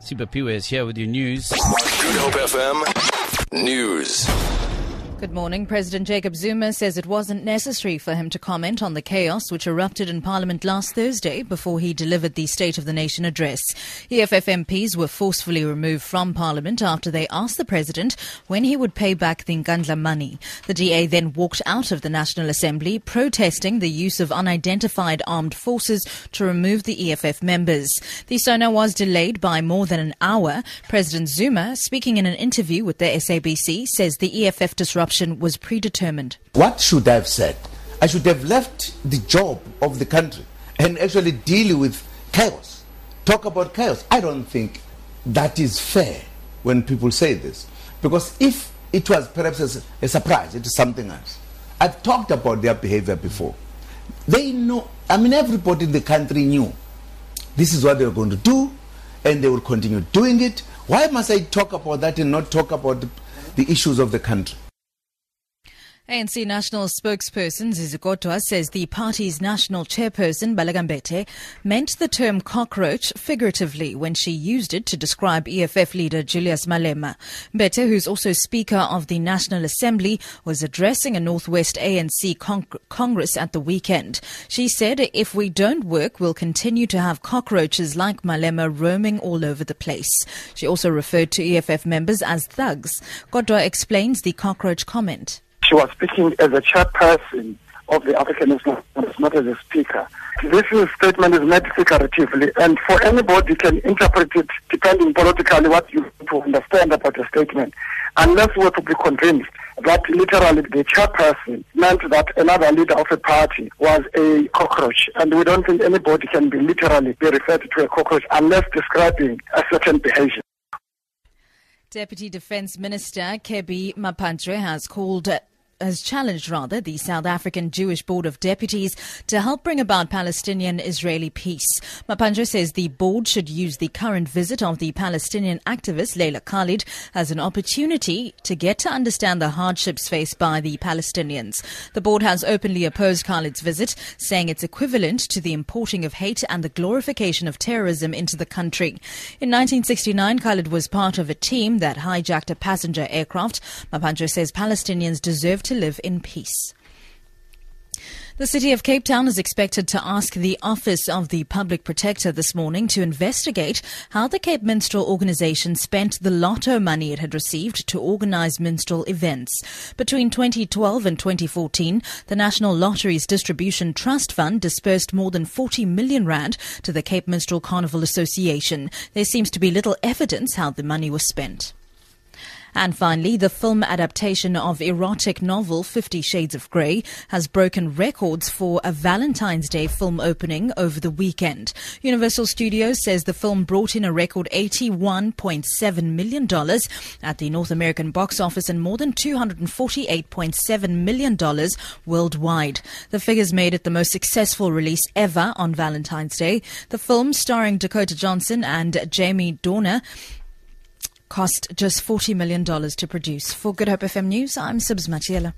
Super Piwe is here with your news. Good Hope FM News. Good morning. President Jacob Zuma says it wasn't necessary for him to comment on the chaos which erupted in Parliament last Thursday before he delivered the State of the Nation address. EFF MPs were forcefully removed from Parliament after they asked the President when he would pay back the Nkandla money. The DA then walked out of the National Assembly, protesting the use of unidentified armed forces to remove the EFF members. The SONA was delayed by more than an hour. President Zuma, speaking in an interview with the SABC, says the EFF disruption was predetermined. What should I have said? I should have left the job of the country and actually deal with chaos. Talk about chaos. I don't think that is fair when people say this. Because if it was perhaps a, a surprise, it is something else. I've talked about their behavior before. They know, I mean, everybody in the country knew this is what they were going to do, and they will continue doing it. Why must I talk about that and not talk about the, the issues of the country? ANC national spokesperson Zizi Kodwa says the party's national chairperson Baleka Mbete meant the term cockroach figuratively when she used it to describe EFF leader Julius Malema. Mbete, who's also Speaker of the National Assembly, was addressing a Northwest ANC con- Congress at the weekend. She said, if we don't work, we'll continue to have cockroaches like Malema roaming all over the place. She also referred to EFF members as thugs. Kodwa explains the cockroach comment she was speaking as a chairperson of the African National Congress, not as a speaker. This statement is made figuratively, and for anybody can interpret it depending politically what you to understand about the statement, unless we're to be convinced that literally the chairperson meant that another leader of a party was a cockroach, and we don't think anybody can be literally be referred to a cockroach unless describing a certain behavior. Deputy Defence Minister Kebby Maphatsoe has called has challenged rather the South African Jewish Board of Deputies to help bring about Palestinian-Israeli peace. Maphatsoe says the board should use the current visit of the Palestinian activist Leila Khalid as an opportunity to get to understand the hardships faced by the Palestinians. The board has openly opposed Khalid's visit, saying it's equivalent to the importing of hate and the glorification of terrorism into the country. In 1969, Khalid was part of a team that hijacked a passenger aircraft. Maphatsoe says Palestinians deserve to to live in peace. The City of Cape Town is expected to ask the Office of the Public Protector this morning to investigate how the Cape Minstrel organisation spent the lotto money it had received to organise minstrel events. Between 2012 and 2014, the National Lotteries Distribution Trust Fund dispersed more than 40 million rand to the Cape Minstrel Carnival Association. There seems to be little evidence how the money was spent. And finally, the film adaptation of erotic novel Fifty Shades of Grey has broken records for a Valentine's Day film opening over the weekend. Universal Studios says the film brought in a record $81.7 million at the North American box office and more than $248.7 million worldwide. The figures made it the most successful release ever on Valentine's Day. The film, starring Dakota Johnson and Jamie Dornan, cost just $40 million to produce. For Good Hope FM News, I'm Sibs Matiela.